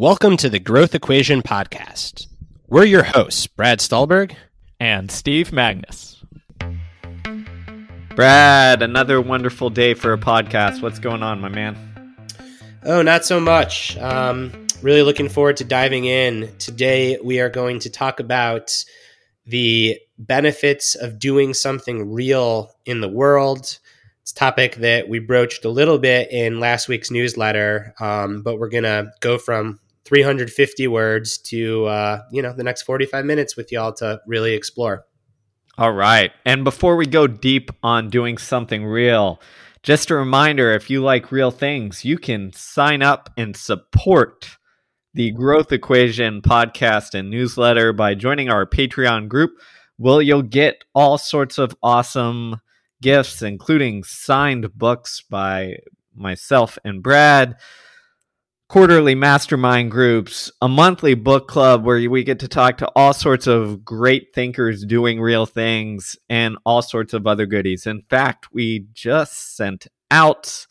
Welcome to the Growth Equation Podcast. We're your hosts, Brad Stulberg and Steve Magness. Brad, another wonderful day for a podcast. What's going on, my man? Oh, not so much. Um, really looking forward to diving in. Today, we are going to talk about the benefits of doing something real in the world. It's a topic that we broached a little bit in last week's newsletter, um, but we're going to go from 350 words to, uh, you know, the next 45 minutes with y'all to really explore. All right. And before we go deep on doing something real, just a reminder if you like real things, you can sign up and support the Growth Equation podcast and newsletter by joining our Patreon group. Well, you'll get all sorts of awesome gifts, including signed books by myself and Brad, quarterly mastermind groups, a monthly book club where we get to talk to all sorts of great thinkers doing real things, and all sorts of other goodies. In fact, we just sent out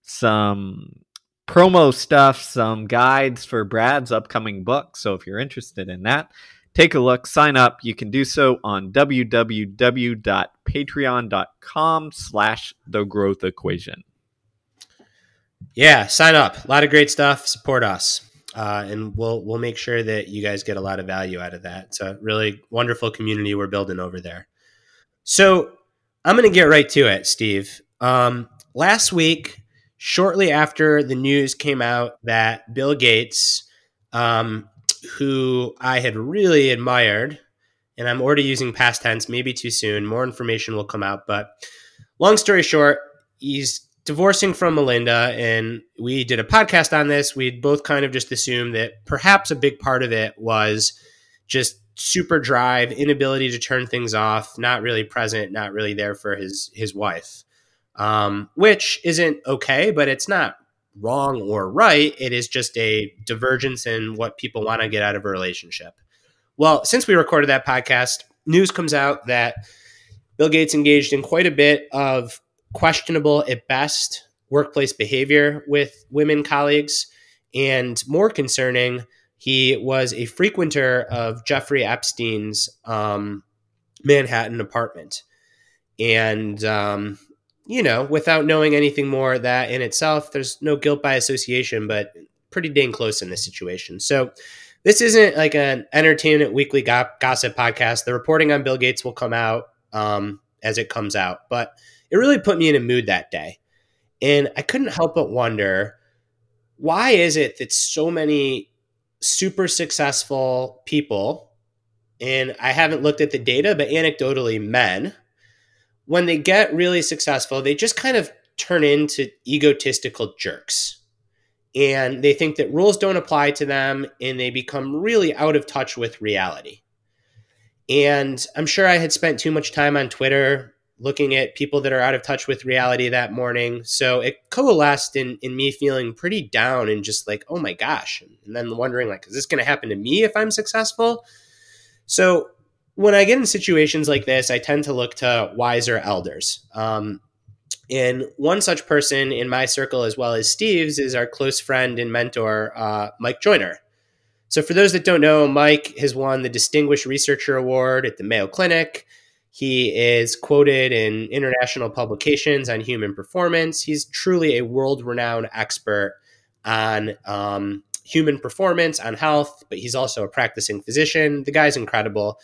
some promo stuff, some guides for Brad's upcoming book. So if you're interested in that, take a look, sign up. You can do so on www.patreon.com slash the growth equation. Yeah, sign up. A lot of great stuff. Support us. Uh, and we'll we'll make sure that you guys get a lot of value out of that. It's a really wonderful community we're building over there. So I'm going to get right to it, Steve. Um, last week, shortly after the news came out that Bill Gates um, who I had really admired, and I'm already using past tense, maybe too soon. More information will come out. But long story short, he's divorcing from Melinda, and we did a podcast on this. We both kind of just assumed that perhaps a big part of it was just super drive, inability to turn things off, not really present, not really there for his his wife. Um, which isn't okay, but it's not wrong or right. It is just a divergence in what people want to get out of a relationship. Well, since we recorded that podcast, news comes out that Bill Gates engaged in quite a bit of questionable at best workplace behavior with women colleagues. And more concerning, he was a frequenter of Jeffrey Epstein's um, Manhattan apartment. And um, you know, without knowing anything more, that in itself, there's no guilt by association, but pretty dang close in this situation. So, this isn't like an entertainment weekly gossip podcast. The reporting on Bill Gates will come out um, as it comes out, but it really put me in a mood that day. And I couldn't help but wonder why is it that so many super successful people, and I haven't looked at the data, but anecdotally, men, when they get really successful, they just kind of turn into egotistical jerks. And they think that rules don't apply to them and they become really out of touch with reality. And I'm sure I had spent too much time on Twitter looking at people that are out of touch with reality that morning. So it coalesced in, in me feeling pretty down and just like, oh my gosh. And then wondering, like, is this going to happen to me if I'm successful? So when I get in situations like this, I tend to look to wiser elders. Um, and one such person in my circle, as well as Steve's, is our close friend and mentor, uh, Mike Joyner. So, for those that don't know, Mike has won the Distinguished Researcher Award at the Mayo Clinic. He is quoted in international publications on human performance. He's truly a world renowned expert on um, human performance, on health, but he's also a practicing physician. The guy's incredible.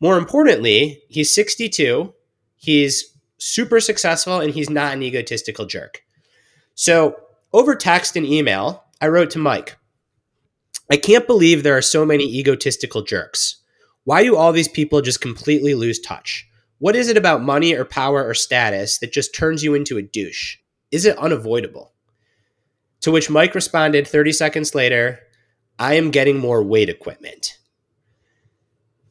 More importantly, he's 62. He's super successful and he's not an egotistical jerk. So, over text and email, I wrote to Mike I can't believe there are so many egotistical jerks. Why do all these people just completely lose touch? What is it about money or power or status that just turns you into a douche? Is it unavoidable? To which Mike responded 30 seconds later, I am getting more weight equipment.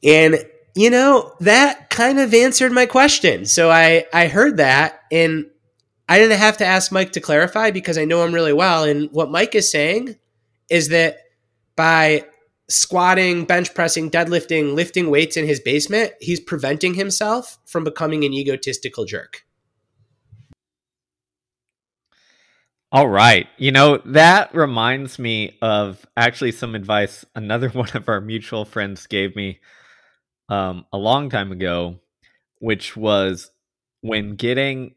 And you know, that kind of answered my question. So I I heard that and I didn't have to ask Mike to clarify because I know him really well and what Mike is saying is that by squatting, bench pressing, deadlifting, lifting weights in his basement, he's preventing himself from becoming an egotistical jerk. All right. You know, that reminds me of actually some advice another one of our mutual friends gave me um, a long time ago, which was when getting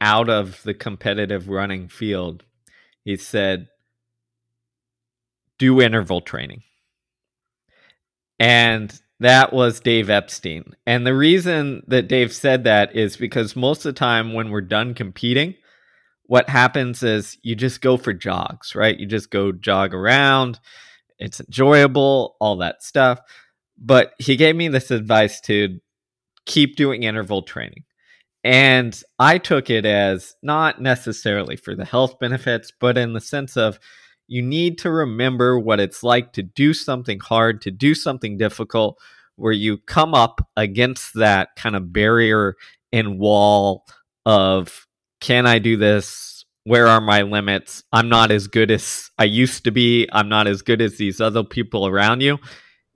out of the competitive running field, he said, do interval training. And that was Dave Epstein. And the reason that Dave said that is because most of the time when we're done competing, what happens is you just go for jogs, right? You just go jog around. It's enjoyable, all that stuff. But he gave me this advice to keep doing interval training. And I took it as not necessarily for the health benefits, but in the sense of you need to remember what it's like to do something hard, to do something difficult, where you come up against that kind of barrier and wall of can I do this? Where are my limits? I'm not as good as I used to be. I'm not as good as these other people around you.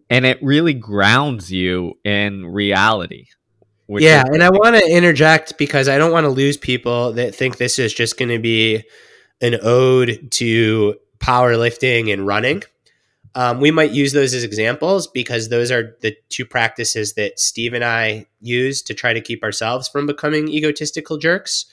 And it really grounds you in reality. Yeah. Is- and I want to interject because I don't want to lose people that think this is just going to be an ode to powerlifting and running. Um, we might use those as examples because those are the two practices that Steve and I use to try to keep ourselves from becoming egotistical jerks.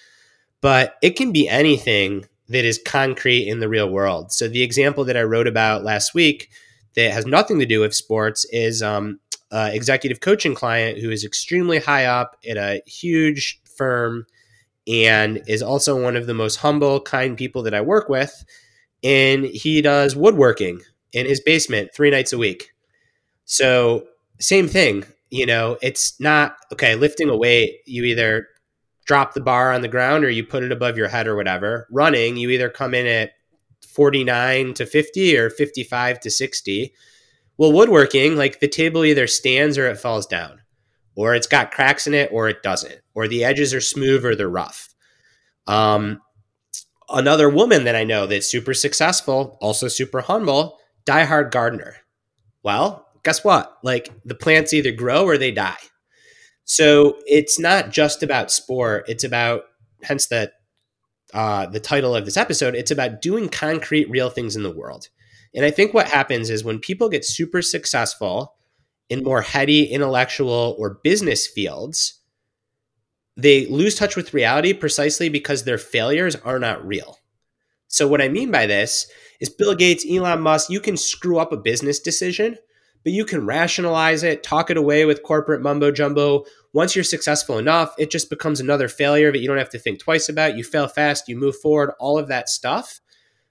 But it can be anything that is concrete in the real world. So the example that I wrote about last week that has nothing to do with sports is um, executive coaching client who is extremely high up at a huge firm and is also one of the most humble, kind people that I work with and he does woodworking in his basement three nights a week. So, same thing, you know, it's not okay, lifting a weight, you either drop the bar on the ground or you put it above your head or whatever. Running, you either come in at 49 to 50 or 55 to 60. Well, woodworking, like the table either stands or it falls down, or it's got cracks in it or it doesn't, or the edges are smooth or they're rough. Um, another woman that I know that's super successful, also super humble, diehard gardener. Well, guess what? Like the plants either grow or they die. So it's not just about sport. It's about, hence the uh, the title of this episode. It's about doing concrete, real things in the world. And I think what happens is when people get super successful in more heady, intellectual, or business fields, they lose touch with reality precisely because their failures are not real. So, what I mean by this is Bill Gates, Elon Musk, you can screw up a business decision, but you can rationalize it, talk it away with corporate mumbo jumbo. Once you're successful enough, it just becomes another failure that you don't have to think twice about. You fail fast, you move forward, all of that stuff.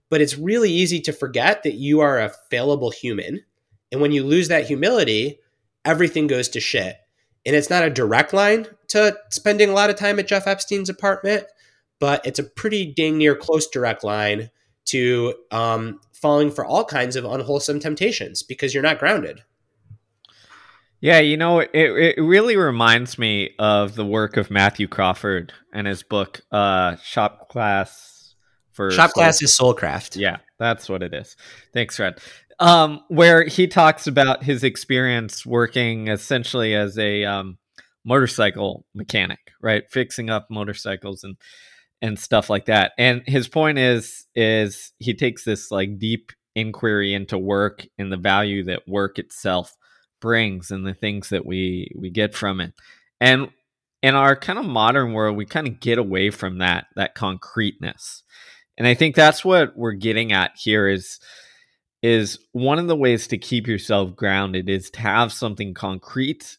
But it's really easy to forget that you are a failable human. And when you lose that humility, everything goes to shit. And it's not a direct line to spending a lot of time at Jeff Epstein's apartment, but it's a pretty dang near close direct line to um, falling for all kinds of unwholesome temptations because you're not grounded. Yeah, you know, it, it really reminds me of the work of Matthew Crawford and his book, uh, Shop Class for Shop Soul. Class is Soulcraft. Yeah, that's what it is. Thanks, Red um, where he talks about his experience working essentially as a um, motorcycle mechanic, right, fixing up motorcycles and and stuff like that. And his point is is he takes this like deep inquiry into work and the value that work itself brings and the things that we we get from it. And in our kind of modern world, we kind of get away from that that concreteness. And I think that's what we're getting at here is is one of the ways to keep yourself grounded is to have something concrete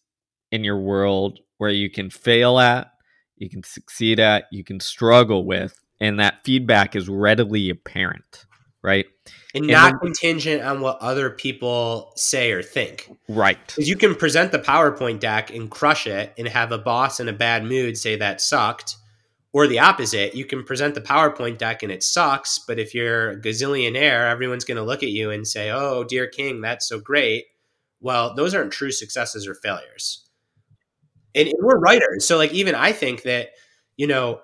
in your world where you can fail at, you can succeed at, you can struggle with, and that feedback is readily apparent, right? And, and not when, contingent on what other people say or think. Right. Because you can present the PowerPoint deck and crush it and have a boss in a bad mood say that sucked or the opposite, you can present the PowerPoint deck and it sucks, but if you're a gazillionaire, everyone's going to look at you and say, "Oh, dear king, that's so great." Well, those aren't true successes or failures. And, and we're writers, so like even I think that you know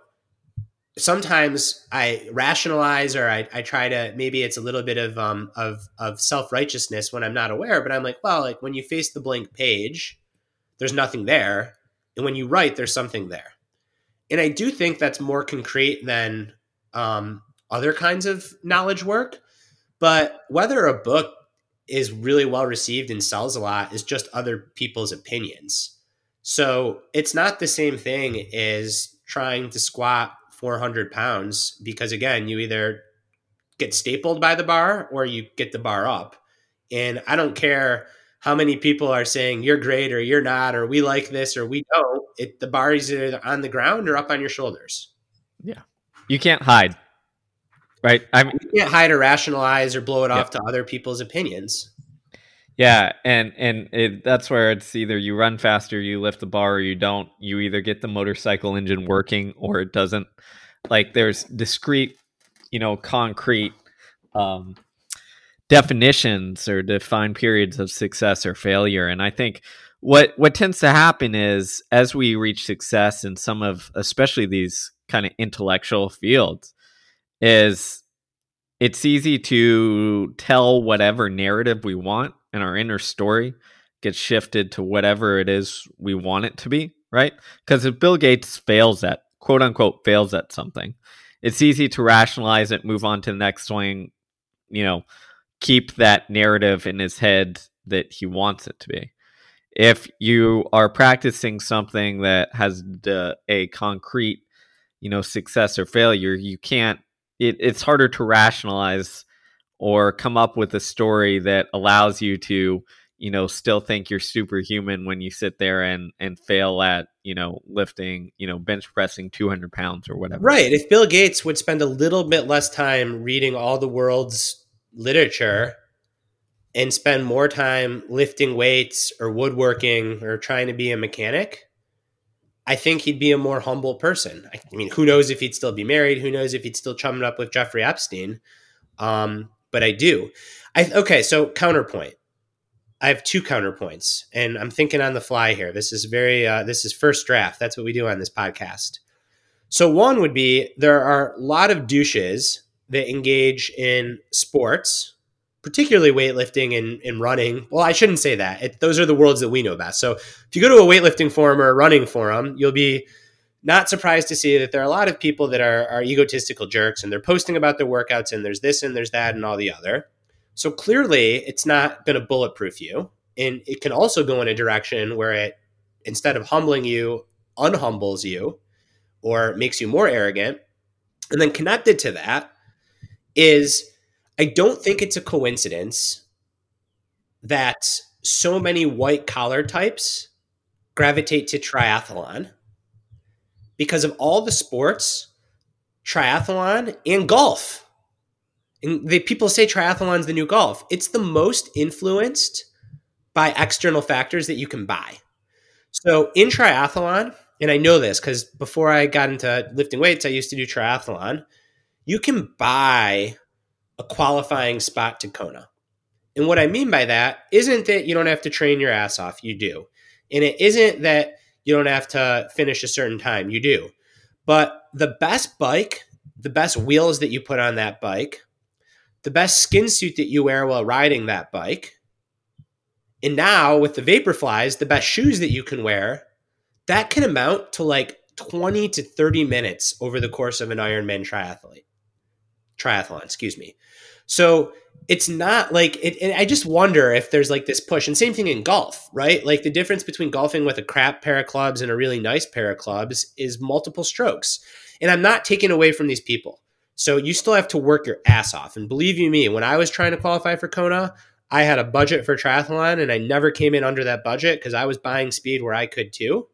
sometimes I rationalize or I, I try to maybe it's a little bit of um of of self righteousness when I'm not aware, but I'm like, well, like when you face the blank page, there's nothing there, and when you write, there's something there and I do think that's more concrete than um, other kinds of knowledge work. But whether a book is really well received and sells a lot is just other people's opinions. So it's not the same thing as trying to squat 400 pounds because, again, you either get stapled by the bar or you get the bar up. And I don't care how many people are saying you're great or you're not or we like this or we don't. It the bar is either on the ground or up on your shoulders. Yeah, you can't hide, right? I mean, you can't hide or rationalize or blow it off to other people's opinions. Yeah, and and it, that's where it's either you run faster, you lift the bar, or you don't. You either get the motorcycle engine working or it doesn't. Like there's discrete, you know, concrete um, definitions or define periods of success or failure. And I think what what tends to happen is as we reach success in some of especially these kind of intellectual fields is it's easy to tell whatever narrative we want and our inner story gets shifted to whatever it is we want it to be, right? Because if Bill Gates fails at quote unquote fails at something, it's easy to rationalize it, move on to the next swing, you know, keep that narrative in his head that he wants it to be. If you are practicing something that has a concrete, you know, success or failure, you can't. It, it's harder to rationalize or come up with a story that allows you to, you know, still think you're superhuman when you sit there and and fail at, you know, lifting, you know, bench pressing 200 pounds or whatever. Right. If Bill Gates would spend a little bit less time reading all the world's literature and spend more time lifting weights or woodworking or trying to be a mechanic, I think he'd be a more humble person. I mean, who knows if he'd still be married? Who knows if he'd still chumming up with Jeffrey Epstein? Um, but I do. I okay. So counterpoint. I have two counterpoints, and I'm thinking on the fly here. This is very. Uh, this is first draft. That's what we do on this podcast. So one would be there are a lot of douches that engage in sports, particularly weightlifting and, and running. Well, I shouldn't say that. It, those are the worlds that we know best. So if you go to a weightlifting forum or a running forum, you'll be not surprised to see that there are a lot of people that are, are egotistical jerks and they're posting about their workouts and there's this and there's that and all the other. So clearly, it's not going to bulletproof you. And it can also go in a direction where it, instead of humbling you, unhumbles you or makes you more arrogant. And then connected to that, is I don't think it's a coincidence that so many white collar types gravitate to triathlon because of all the sports, triathlon and golf. And the people say triathlon's the new golf. It's the most influenced by external factors that you can buy. So in triathlon, and I know this because before I got into lifting weights, I used to do triathlon you can buy a qualifying spot to Kona. And what I mean by that isn't that you don't have to train your ass off, you do. And it isn't that you don't have to finish a certain time, you do. But the best bike, the best wheels that you put on that bike, the best skin suit that you wear while riding that bike, and now with the Vaporflies, the best shoes that you can wear, that can amount to like 20 to 30 minutes over the course of an Ironman triathlete triathlon, excuse me. So it's not like it, I just wonder if there's like this push, and same thing in golf, right? Like the difference between golfing with a crap pair of clubs and a really nice pair of clubs is multiple strokes. And I'm not taking away from these people. So you still have to work your ass off. And believe you me, when I was trying to qualify for Kona, I had a budget for triathlon and I never came in under that budget because I was buying speed where I could too.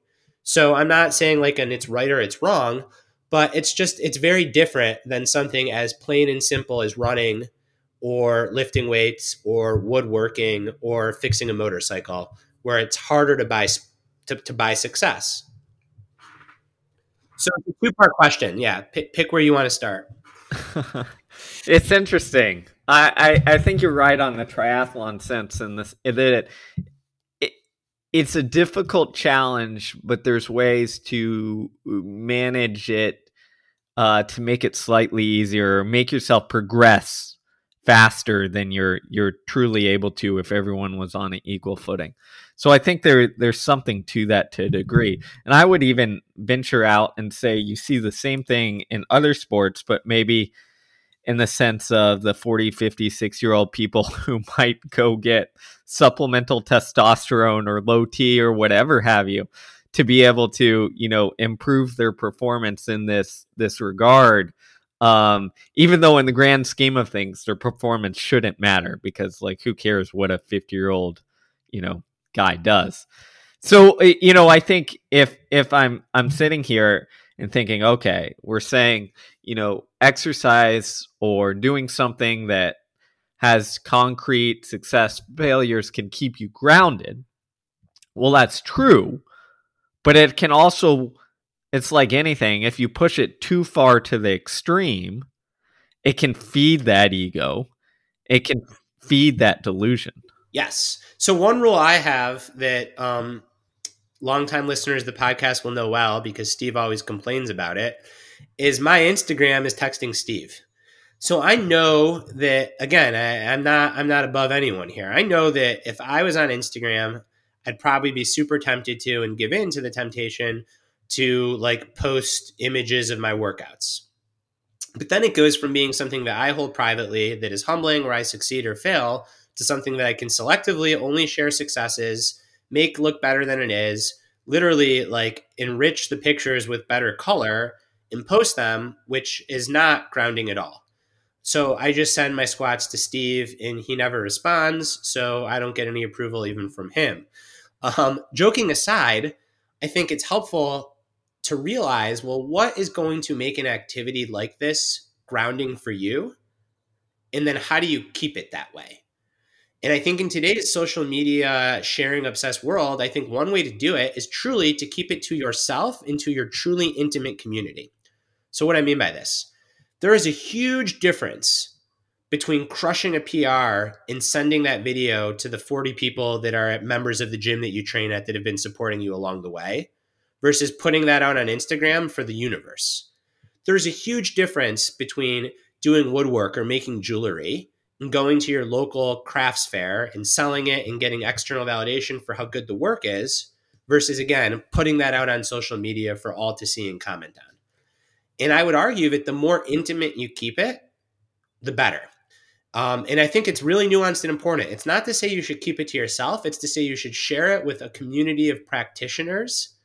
So I'm not saying like and it's right or it's wrong, but it's just it's very different than something as plain and simple as running or lifting weights or woodworking or fixing a motorcycle where it's harder to buy to, to buy success. So two part question. Yeah pick, pick where you want to start. It's interesting. I, I, I think you're right on the triathlon sense in this that it, it it's a difficult challenge but there's ways to manage it uh, to make it slightly easier, make yourself progress faster than you're you're truly able to if everyone was on an equal footing. So I think there there's something to that to a degree. And I would even venture out and say you see the same thing in other sports, but maybe in the sense of the 40, 56 year old people who might go get supplemental testosterone or low T or whatever have you to be able to, you know, improve their performance in this this regard. Um, even though in the grand scheme of things, their performance shouldn't matter because like who cares what a 50 year old, you know, guy does. So you know, I think if if I'm I'm sitting here and thinking, okay, we're saying, you know, exercise or doing something that has concrete success failures can keep you grounded. Well, that's true, but it can also it's like anything, if you push it too far to the extreme, it can feed that ego. It can feed that delusion. Yes. So one rule I have that um, longtime listeners of the podcast will know well because Steve always complains about it is my Instagram is texting Steve. So I know that again, I, I'm not I'm not above anyone here. I know that if I was on Instagram, I'd probably be super tempted to and give in to the temptation to like post images of my workouts. But then it goes from being something that I hold privately that is humbling where I succeed or fail to something that I can selectively only share successes make look better than it is, literally like enrich the pictures with better color and post them, which is not grounding at all. So I just send my squats to Steve and he never responds. So I don't get any approval even from him. Um, joking aside, I think it's helpful to realize well, what is going to make an activity like this grounding for you? And then how do you keep it that way? And I think in today's social media sharing obsessed world, I think one way to do it is truly to keep it to yourself and to your truly intimate community. So, what I mean by this, there is a huge difference between crushing a PR and sending that video to the 40 people that are members of the gym that you train at that have been supporting you along the way versus putting that out on Instagram for the universe. There's a huge difference between doing woodwork or making jewelry and going to your local crafts fair and selling it and getting external validation for how good the work is versus again putting that out on social media for all to see and comment on. And I would argue that the more intimate you keep it, the better. Um, and I think it's really nuanced and important. It's not to say you should keep it to yourself. It's to say you should share it with a community of practitioners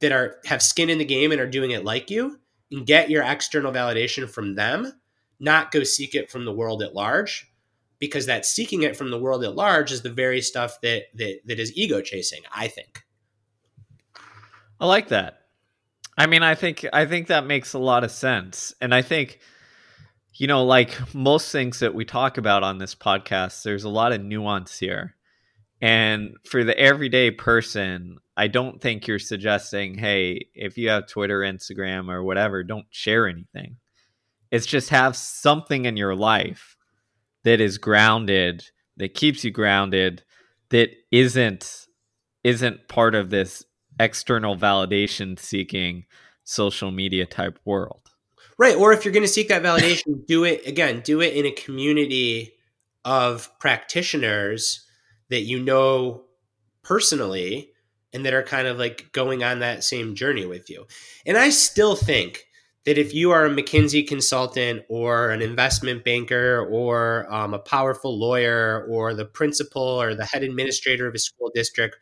that are have skin in the game and are doing it like you, and get your external validation from them. Not go seek it from the world at large because that seeking it from the world at large is the very stuff that that, that is ego chasing i think i like that i mean i think i think that makes a lot of sense and i think you know like most things that we talk about on this podcast there's a lot of nuance here and for the everyday person i don't think you're suggesting hey if you have twitter instagram or whatever don't share anything it's just have something in your life that is grounded, that keeps you grounded, that isn't isn't part of this external validation seeking social media type world. Right. Or if you're going to seek that validation, do it again, do it in a community of practitioners that you know personally and that are kind of like going on that same journey with you. And I still think that if you are a McKinsey consultant or an investment banker or um, a powerful lawyer or the principal or the head administrator of a school district,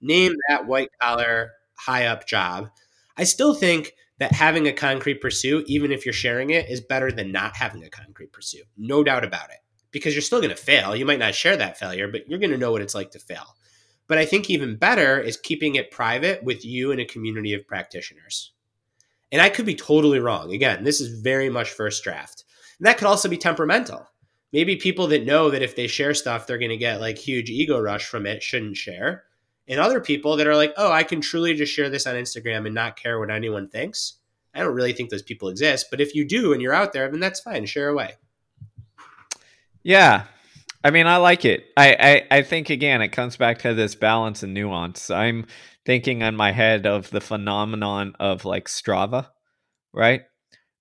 name that white collar high up job. I still think that having a concrete pursuit, even if you're sharing it, is better than not having a concrete pursuit. No doubt about it. Because you're still going to fail. You might not share that failure, but you're going to know what it's like to fail. But I think even better is keeping it private with you and a community of practitioners. And I could be totally wrong. Again, this is very much first draft. And that could also be temperamental. Maybe people that know that if they share stuff, they're going to get like huge ego rush from it shouldn't share. And other people that are like, oh, I can truly just share this on Instagram and not care what anyone thinks. I don't really think those people exist. But if you do and you're out there, then that's fine. Share away. Yeah. I mean, I like it. I, I, I think, again, it comes back to this balance and nuance. I'm thinking in my head of the phenomenon of like Strava, right?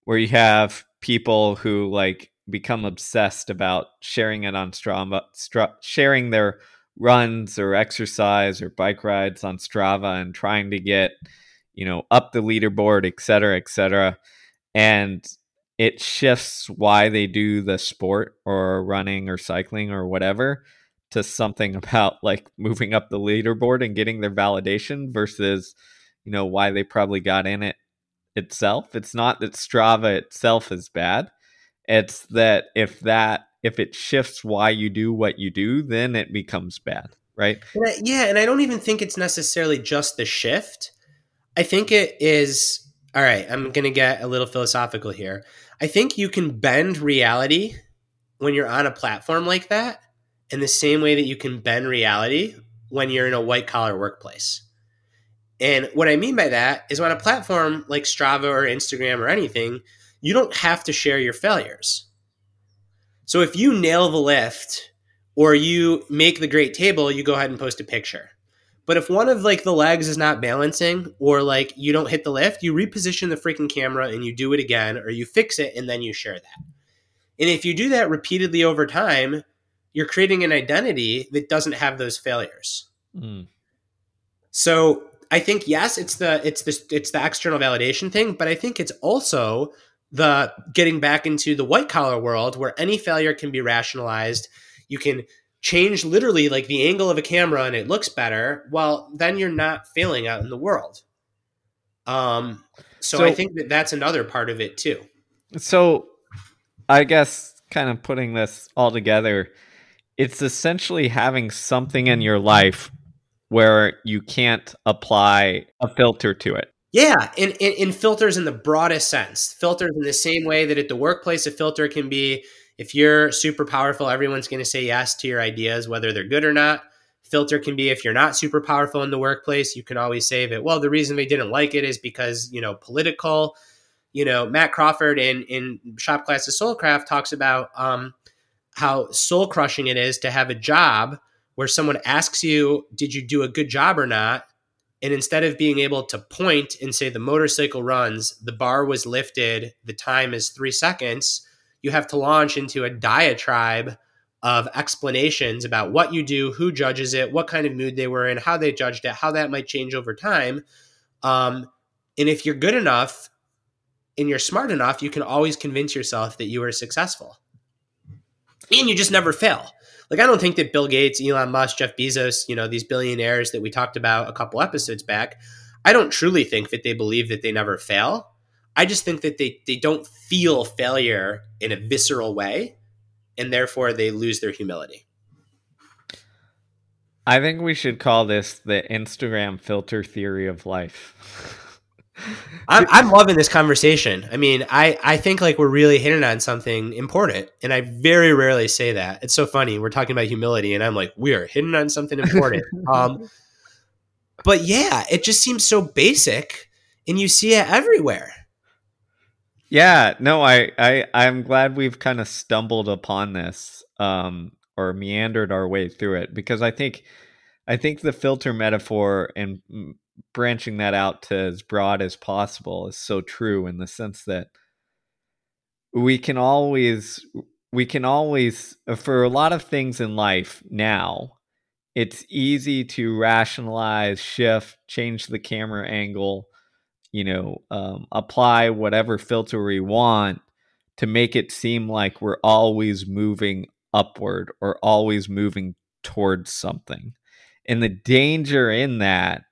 Where you have people who like become obsessed about sharing it on Strava, Stra- sharing their runs or exercise or bike rides on Strava and trying to get, you know, up the leaderboard, et cetera, et cetera. And it shifts why they do the sport or running or cycling or whatever to something about like moving up the leaderboard and getting their validation versus you know why they probably got in it itself it's not that strava itself is bad it's that if that if it shifts why you do what you do then it becomes bad right yeah and i don't even think it's necessarily just the shift i think it is all right i'm gonna get a little philosophical here i think you can bend reality when you're on a platform like that in the same way that you can bend reality when you're in a white collar workplace. And what I mean by that is on a platform like Strava or Instagram or anything, you don't have to share your failures. So if you nail the lift or you make the great table, you go ahead and post a picture. But if one of like the legs is not balancing or like you don't hit the lift, you reposition the freaking camera and you do it again or you fix it and then you share that. And if you do that repeatedly over time, you're creating an identity that doesn't have those failures. Mm. So I think yes, it's the it's the it's the external validation thing, but I think it's also the getting back into the white collar world where any failure can be rationalized. You can change literally like the angle of a camera and it looks better. Well, then you're not failing out in the world. Um, so, so I think that that's another part of it too. So I guess kind of putting this all together, it's essentially having something in your life where you can't apply a filter to it. Yeah, in, in, in, filters in the broadest sense. Filters in the same way that at the workplace, a filter can be if you're super powerful, everyone's going to say yes to your ideas, whether they're good or not. Filter can be if you're not super powerful in the workplace, you can always say that, well, the reason they didn't like it is because, you know, political. You know, Matt Crawford in, in Shop Class of Soulcraft talks about um, how soul crushing it is to have a job where someone asks you, Did you do a good job or not? And instead of being able to point and say the motorcycle runs, the bar was lifted, the time is three seconds, you have to launch into a diatribe of explanations about what you do, who judges it, what kind of mood they were in, how they judged it, how that might change over time. Um, and if you're good enough and you're smart enough, you can always convince yourself that you are successful and you just never fail. Like I don't think that Bill Gates, Elon Musk, Jeff Bezos, you know, these billionaires that we talked about a couple episodes back, I don't truly think that they believe that they never fail. I just think that they they don't feel failure in a visceral way and therefore they lose their humility. I think we should call this the Instagram filter theory of life. I'm, I'm loving this conversation. I mean, I, I think like we're really hitting on something important, and I very rarely say that. It's so funny. We're talking about humility, and I'm like, we are hitting on something important. um, but yeah, it just seems so basic, and you see it everywhere. Yeah, no, I, I I'm glad we've kind of stumbled upon this, um, or meandered our way through it because I think, I think the filter metaphor and branching that out to as broad as possible is so true in the sense that we can always we can always for a lot of things in life now it's easy to rationalize shift change the camera angle you know um, apply whatever filter we want to make it seem like we're always moving upward or always moving towards something. And the danger in that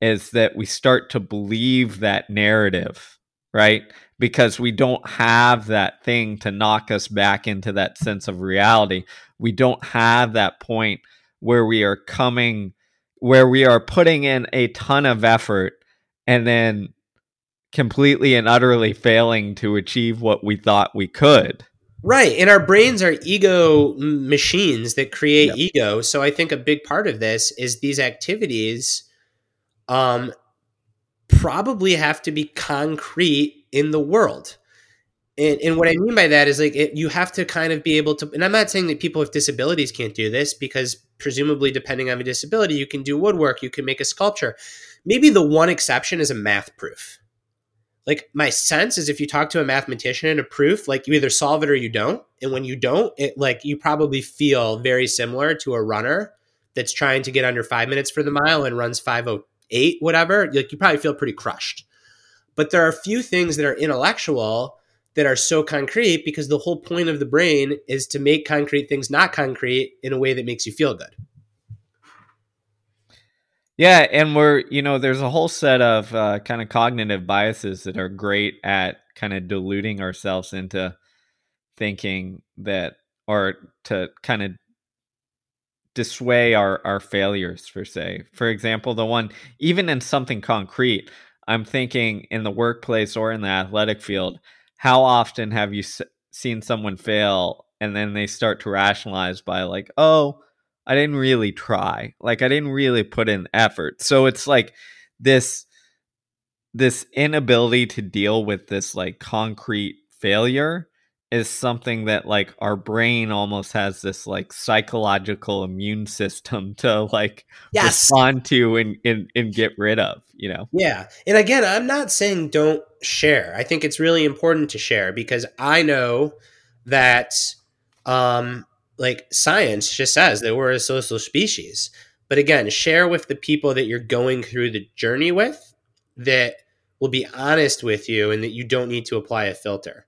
is that we start to believe that narrative, right? Because we don't have that thing to knock us back into that sense of reality. We don't have that point where we are coming, where we are putting in a ton of effort and then completely and utterly failing to achieve what we thought we could. Right. And our brains are ego machines that create yep. ego. So I think a big part of this is these activities um, probably have to be concrete in the world. And, and what I mean by that is like it, you have to kind of be able to, and I'm not saying that people with disabilities can't do this because presumably, depending on the disability, you can do woodwork, you can make a sculpture. Maybe the one exception is a math proof. Like my sense is if you talk to a mathematician and a proof, like you either solve it or you don't. And when you don't, it like you probably feel very similar to a runner that's trying to get under five minutes for the mile and runs 502 eight, whatever, like you probably feel pretty crushed. But there are a few things that are intellectual that are so concrete because the whole point of the brain is to make concrete things not concrete in a way that makes you feel good. Yeah, and we're you know there's a whole set of uh, kind of cognitive biases that are great at kind of diluting ourselves into thinking that or to kind of dissuade our our failures per se. For example, the one even in something concrete, I'm thinking in the workplace or in the athletic field, how often have you s- seen someone fail and then they start to rationalize by like, "Oh, I didn't really try. Like I didn't really put in effort." So it's like this this inability to deal with this like concrete failure is something that like our brain almost has this like psychological immune system to like Yes. respond to and, and and get rid of you know Yeah. And again, I'm not saying don't share. I think it's really important to share because I know that um like science just says that we're a social species. But again, share with the people that you're going through the journey with that will be honest with you and that you don't need to apply a filter.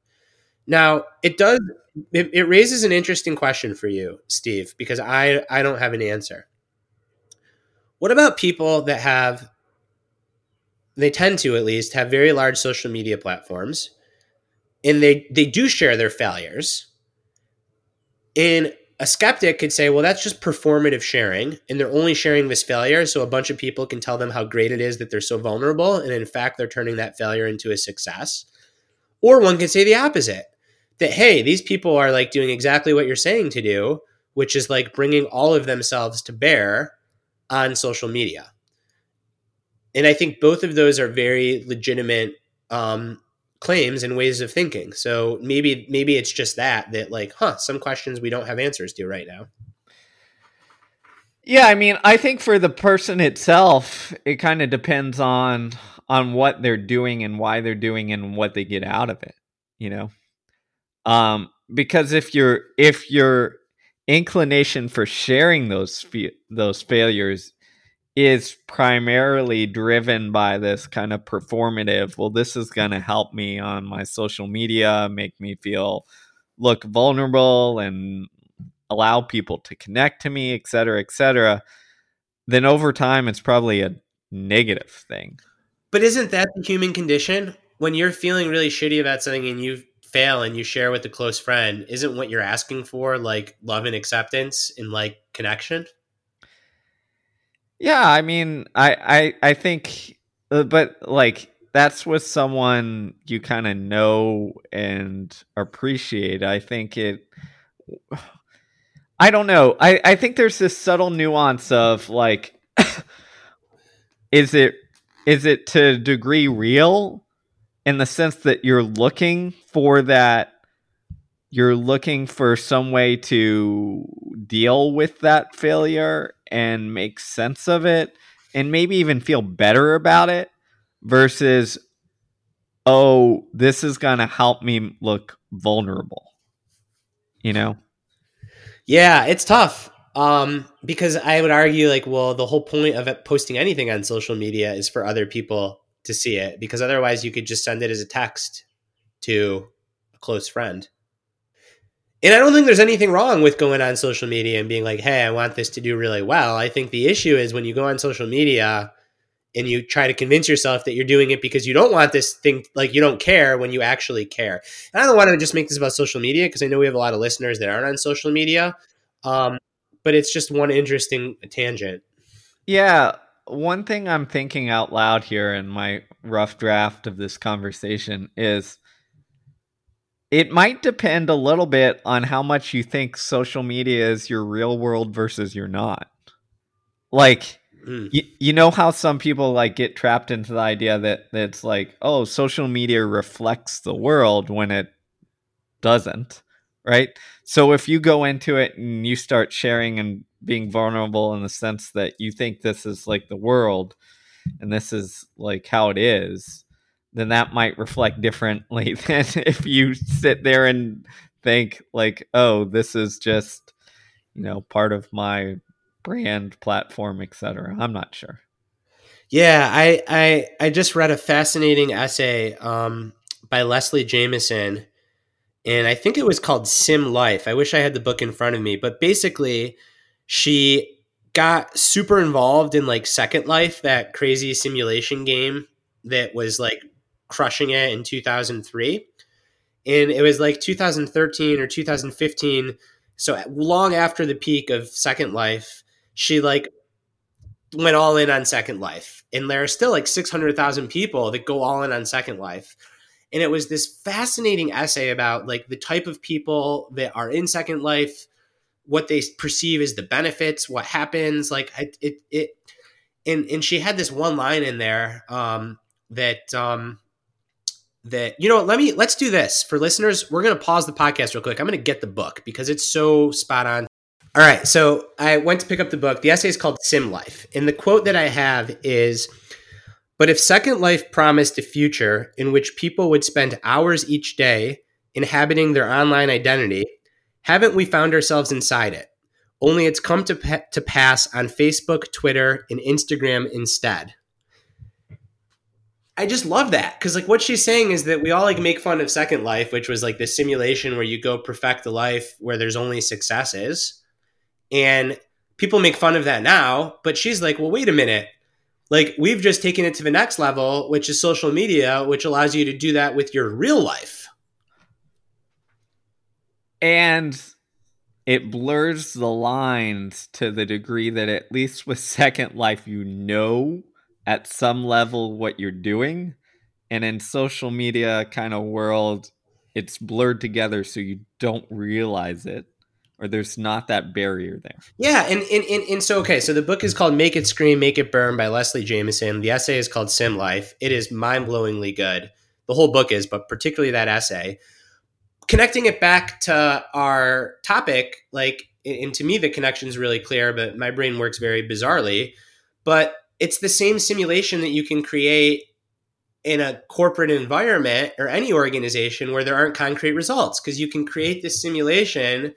Now, it does it, it raises an interesting question for you, Steve, because I I don't have an answer. What about people that have they tend to at least have very large social media platforms and they they do share their failures and a skeptic could say well that's just performative sharing and they're only sharing this failure so a bunch of people can tell them how great it is that they're so vulnerable and in fact they're turning that failure into a success or one could say the opposite that hey these people are like doing exactly what you're saying to do which is like bringing all of themselves to bear on social media and I think both of those are very legitimate um, claims and ways of thinking. So maybe maybe it's just that that like, huh, some questions we don't have answers to right now. yeah i mean i think for the person itself it kind of depends on on what they're doing and why they're doing and what they get out of it you know um because if your if your inclination for sharing those those failures is primarily driven by this kind of performative well this is going to help me on my social media make me feel look vulnerable and allow people to connect to me et cetera et cetera then over time it's probably a negative thing But isn't that the human condition? When you're feeling really shitty about something and you fail and you share with a close friend, isn't what you're asking for like love and acceptance and like connection? Yeah, I mean, I I I think, uh, but like that's with someone you kind of know and appreciate. I think it. I don't know. I I think there's this subtle nuance of like, is it is it to degree real, in the sense that you're looking for that. You're looking for some way to deal with that failure and make sense of it and maybe even feel better about it versus oh this is going to help me look vulnerable you know Yeah, it's tough. Um, because I would argue like, well, the whole point of posting anything on social media is for other people to see it because otherwise you could just send it as a text to a close friend. And I don't think there's anything wrong with going on social media and being like, "Hey, I want this to do really well." I think the issue is when you go on social media and you try to convince yourself that you're doing it because you don't want this thing like you don't care when you actually care. And I don't want to just make this about social media because I know we have a lot of listeners that aren't on social media. Um, but it's just one interesting tangent. yeah one thing i'm thinking out loud here in my rough draft of this conversation is it might depend a little bit on how much you think social media is your real world versus you're not like Mm. you, you know how some people like get trapped into the idea that, that it's like oh social media reflects the world when it doesn't right so if you go into it and you start sharing and being vulnerable in the sense that you think this is like the world and this is like how it is then that might reflect differently than if you sit there and think like oh this is just you know part of my brand platform etc i'm not sure Yeah, I, I I just read a fascinating essay um, by Leslie Jamison and I think it was called Sim Life. I wish I had the book in front of me, but basically, she got super involved in like Second Life, that crazy simulation game that was like crushing it in 2003. And it was like 2013 or 2015. So long after the peak of Second Life, she like went all in on Second Life. And there are still like 600,000 people that go all in on Second Life. And it was this fascinating essay about like the type of people that are in Second Life, what they perceive as the benefits, what happens. Like it, it, it and and she had this one line in there um, that um, that you know let me let's do this for listeners. We're gonna pause the podcast real quick. I'm gonna get the book because it's so spot on. All right, so I went to pick up the book. The essay is called Sim Life, and the quote that I have is but if Second Life promised a future in which people would spend hours each day inhabiting their online identity, haven't we found ourselves inside it? Only it's come to, to pass on Facebook, Twitter, and Instagram instead. I just love that because like what she's saying is that we all like make fun of Second Life, which was like the simulation where you go perfect the life where there's only successes, and people make fun of that now. But she's like, well, wait a minute like we've just taken it to the next level, which is social media, which allows you to do that with your real life. And it blurs the lines to the degree that at least with Second Life, you know at some level what you're doing. And in social media kind of world, it's blurred together so you don't realize it or there's not that barrier there. Yeah, and, and and and so okay, so the book is called Make It Scream, Make It Burn by Leslie Jamison. The essay is called Sim Life. It is mind-blowingly good. The whole book is, but particularly that essay. Connecting it back to our topic, like and to me the connection is really clear, but my brain works very bizarrely. But it's the same simulation that you can create in a corporate environment or any organization where there aren't concrete results because you can create this simulation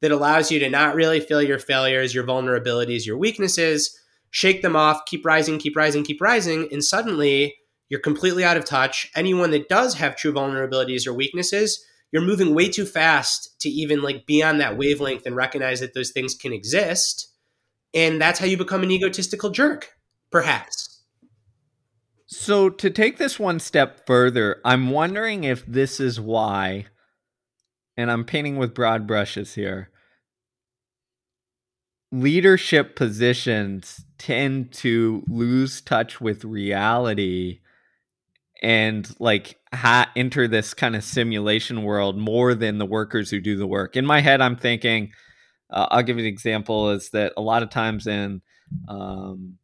that allows you to not really feel your failures, your vulnerabilities, your weaknesses, shake them off, keep rising, keep rising, keep rising, and suddenly you're completely out of touch. Anyone that does have true vulnerabilities or weaknesses, you're moving way too fast to even like be on that wavelength and recognize that those things can exist. And that's how you become an egotistical jerk, perhaps. So, to take this one step further, I'm wondering if this is why and I'm painting with broad brushes here. Leadership positions tend to lose touch with reality and like ha- enter this kind of simulation world more than the workers who do the work. In my head, I'm thinking, uh, I'll give you an example: is that a lot of times in um,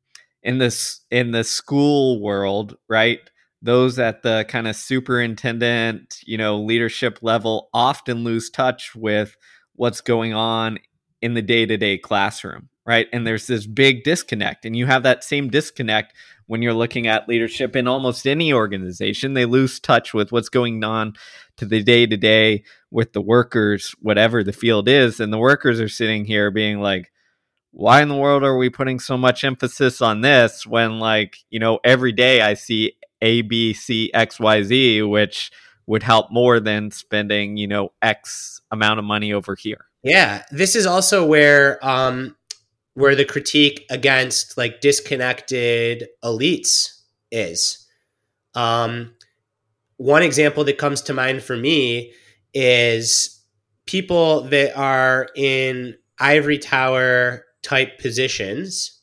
in this in the school world, right? those at the kind of superintendent, you know, leadership level often lose touch with what's going on in the day-to-day classroom, right? And there's this big disconnect and you have that same disconnect when you're looking at leadership in almost any organization. They lose touch with what's going on to the day-to-day with the workers, whatever the field is, and the workers are sitting here being like why in the world are we putting so much emphasis on this when like you know every day i see a, B, C, X, Y, Z, which would help more than spending, you know, X amount of money over here. Yeah. This is also where um where the critique against like disconnected elites is. Um one example that comes to mind for me is people that are in ivory tower type positions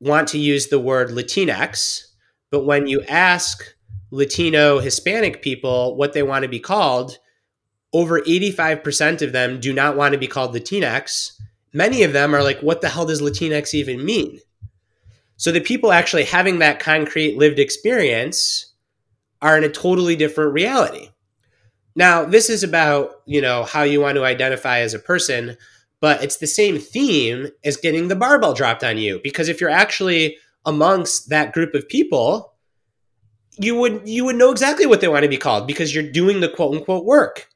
want to use the word Latinx but when you ask Latino, Hispanic people what they want to be called, over 85% of them do not want to be called Latinx. Many of them are like, what the hell does Latinx even mean? So the people actually having that concrete lived experience are in a totally different reality. Now, this is about, you know, how you want to identify as a person, but it's the same theme as getting the barbell dropped on you because if you're actually amongst that group of people, you would you would know exactly what they want to be called because you're doing the quote unquote work.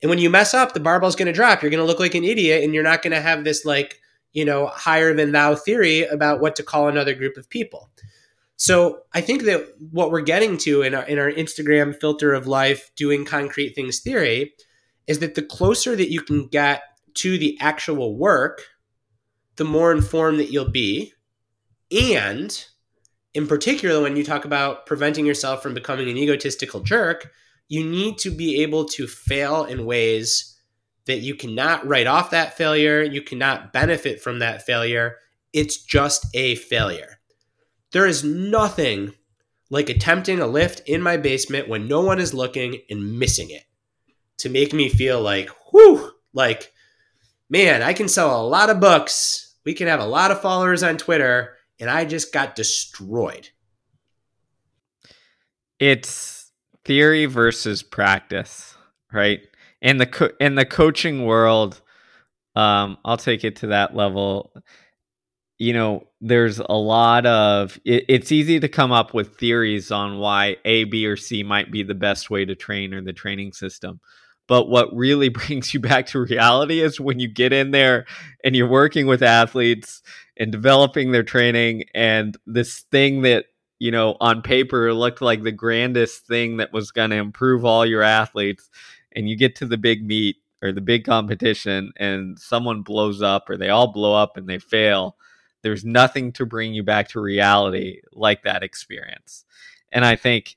And when you mess up, the barbell's going to drop. You're going to look like an idiot, and you're not going to have this like you know higher than thou theory about what to call another group of people. So I think that what we're getting to in our in our Instagram filter of life, doing concrete things theory, is that the closer that you can get to the actual work, the more informed that you'll be. And in particular, when you talk about preventing yourself from becoming an egotistical jerk, you need to be able to fail in ways that you cannot write off that failure, you cannot benefit from that failure. It's just a failure. There is nothing like attempting a lift in my basement when no one is looking and missing it to make me feel like, whew, like, man, I can sell a lot of books. We can have a lot of followers on Twitter, and I just got destroyed. It's theory versus practice, right? In the co- in the coaching world, um, I'll take it to that level you know, there's a lot of it, it's easy to come up with theories on why A, B, or C might be the best way to train or the training system. But what really brings you back to reality is when you get in there and you're working with athletes and developing their training and this thing that, you know, on paper looked like the grandest thing that was going to improve all your athletes. And you get to the big meet or the big competition and someone blows up or they all blow up and they fail there's nothing to bring you back to reality like that experience. And I think,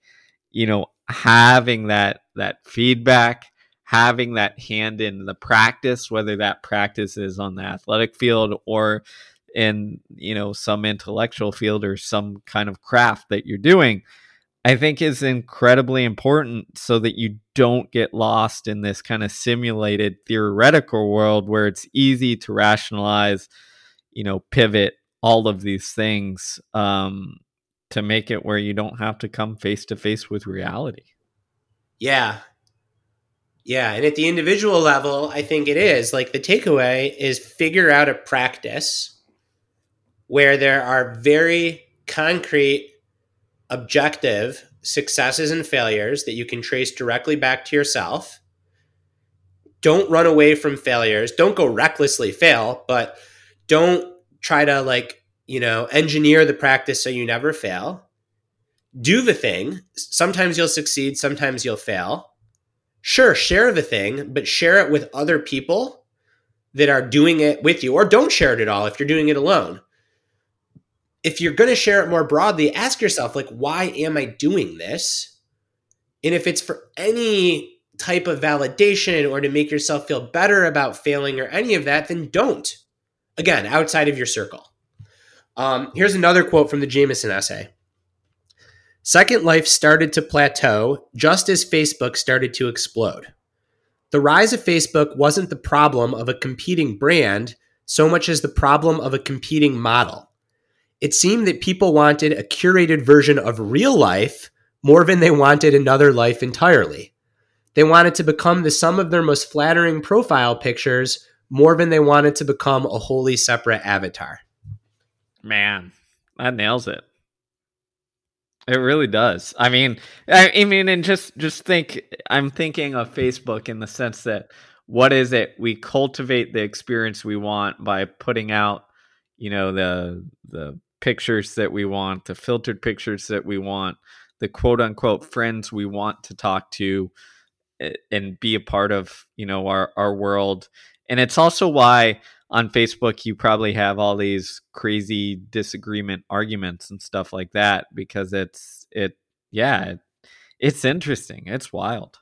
you know, having that that feedback, having that hand in the practice, whether that practice is on the athletic field or in, you know, some intellectual field or some kind of craft that you're doing, I think is incredibly important so that you don't get lost in this kind of simulated theoretical world where it's easy to rationalize you know, pivot all of these things um, to make it where you don't have to come face to face with reality. Yeah. Yeah. And at the individual level, I think it is like the takeaway is figure out a practice where there are very concrete, objective successes and failures that you can trace directly back to yourself. Don't run away from failures. Don't go recklessly fail, but don't try to like, you know, engineer the practice so you never fail. Do the thing. Sometimes you'll succeed, sometimes you'll fail. Sure, share the thing, but share it with other people that are doing it with you, or don't share it at all if you're doing it alone. If you're going to share it more broadly, ask yourself, like, why am I doing this? And if it's for any type of validation or to make yourself feel better about failing or any of that, then don't. Again, outside of your circle. Um, here's another quote from the Jamison essay. Second Life started to plateau just as Facebook started to explode. The rise of Facebook wasn't the problem of a competing brand so much as the problem of a competing model. It seemed that people wanted a curated version of real life more than they wanted another life entirely. They wanted to become the sum of their most flattering profile pictures more than they wanted to become a wholly separate avatar. Man, that nails it. It really does. I mean, I, I, mean, and just just think. I'm thinking of Facebook in the sense that what is it? We cultivate the experience we want by putting out, you know, the the pictures that we want, the filtered pictures that we want, the quote unquote friends we want to talk to, eh, and be a part of, you know, our our world and it's also why on Facebook you probably have all these crazy disagreement arguments and stuff like that because it's it yeah, it, it's interesting. It's wild.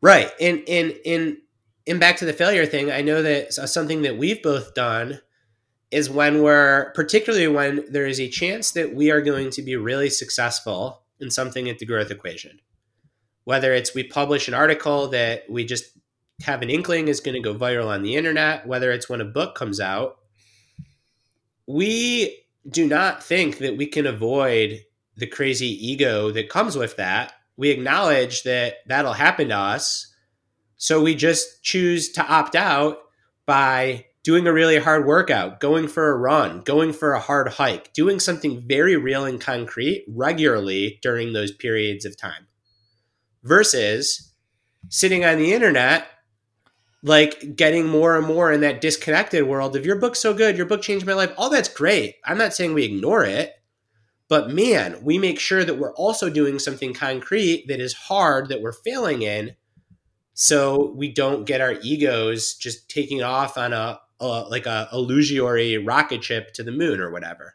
Right. And and and in back to the failure thing, I know that something that we've both done is when we're particularly when there is a chance that we are going to be really successful in something at the growth equation. Whether it's we publish an article that we just have an inkling is going to go viral on the internet, whether it's when a book comes out. We do not think that we can avoid the crazy ego that comes with that. We acknowledge that that'll happen to us. So we just choose to opt out by doing a really hard workout, going for a run, going for a hard hike, doing something very real and concrete regularly during those periods of time versus sitting on the internet like getting more and more in that disconnected world of your book's so good, your book changed my life. All that's great. I'm not saying we ignore it, but man, we make sure that we're also doing something concrete that is hard that we're failing in so we don't get our egos just taking off on a, like a illusory rocket ship to the moon or whatever.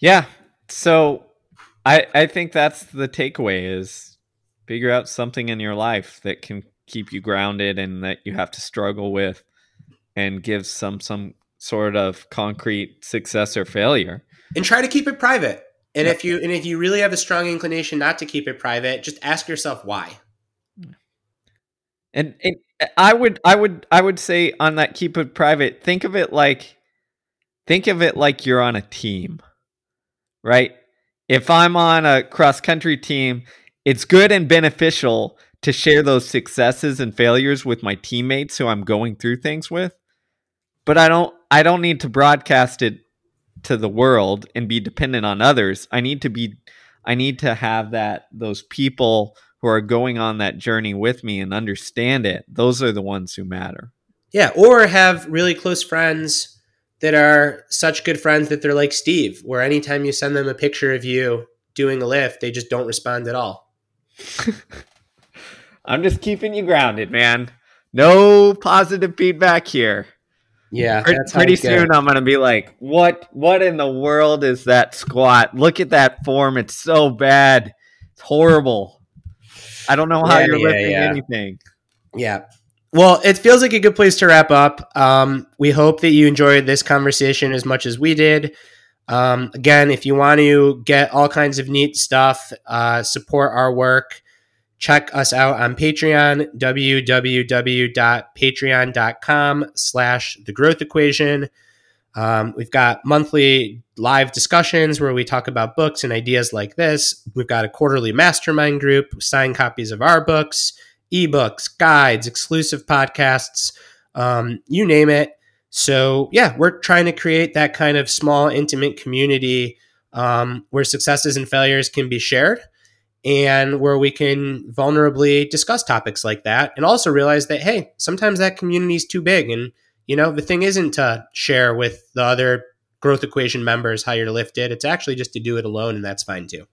Yeah. So I I think that's the takeaway is figure out something in your life that can keep you grounded and that you have to struggle with and give some some sort of concrete success or failure. And try to keep it private. And if you and if you really have a strong inclination not to keep it private, just ask yourself why. And, and I would I would I would say on that keep it private, think of it like think of it like you're on a team. Right? If I'm on a cross country team, it's good and beneficial to share those successes and failures with my teammates who I'm going through things with. But I don't I don't need to broadcast it to the world and be dependent on others. I need to be I need to have that those people who are going on that journey with me and understand it. Those are the ones who matter. Yeah, or have really close friends that are such good friends that they're like Steve, where anytime you send them a picture of you doing a lift, they just don't respond at all. I'm just keeping you grounded, man. No positive feedback here. Yeah, pretty, pretty soon I'm gonna be like, what? What in the world is that squat? Look at that form; it's so bad, it's horrible. I don't know how yeah, you're yeah, lifting yeah. anything. Yeah. Well, it feels like a good place to wrap up. Um, we hope that you enjoyed this conversation as much as we did. Um, again, if you want to get all kinds of neat stuff, uh, support our work, check us out on Patreon, www.patreon.com slash the growth equation. Um, we've got monthly live discussions where we talk about books and ideas like this. We've got a quarterly mastermind group, sign copies of our books, ebooks, guides, exclusive podcasts, um, you name it. So, yeah, we're trying to create that kind of small, intimate community um, where successes and failures can be shared and where we can vulnerably discuss topics like that and also realize that, hey, sometimes that community is too big. And, you know, the thing isn't to share with the other growth equation members how you're lifted, it's actually just to do it alone, and that's fine too.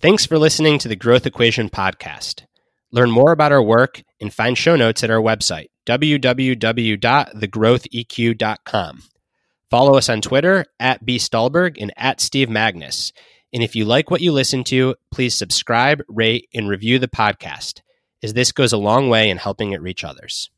Thanks for listening to the Growth Equation podcast. Learn more about our work and find show notes at our website, www.thegrowtheq.com. Follow us on Twitter at B. Stulberg and at Steve Magness. And if you like what you listen to, please subscribe, rate, and review the podcast, as this goes a long way in helping it reach others.